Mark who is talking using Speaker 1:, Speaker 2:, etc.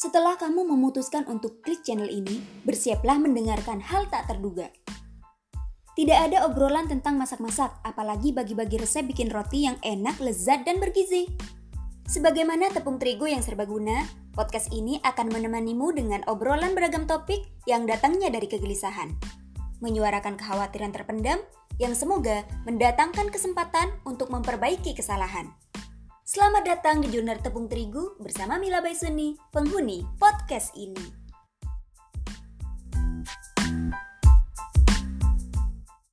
Speaker 1: Setelah kamu memutuskan untuk klik channel ini, bersiaplah mendengarkan hal tak terduga. Tidak ada obrolan tentang masak-masak, apalagi bagi-bagi resep bikin roti yang enak, lezat, dan bergizi. Sebagaimana tepung terigu yang serbaguna, podcast ini akan menemanimu dengan obrolan beragam topik yang datangnya dari kegelisahan. Menyuarakan kekhawatiran terpendam yang semoga mendatangkan kesempatan untuk memperbaiki kesalahan. Selamat datang di Jurnal Tepung Terigu bersama Mila Baisuni, penghuni podcast ini.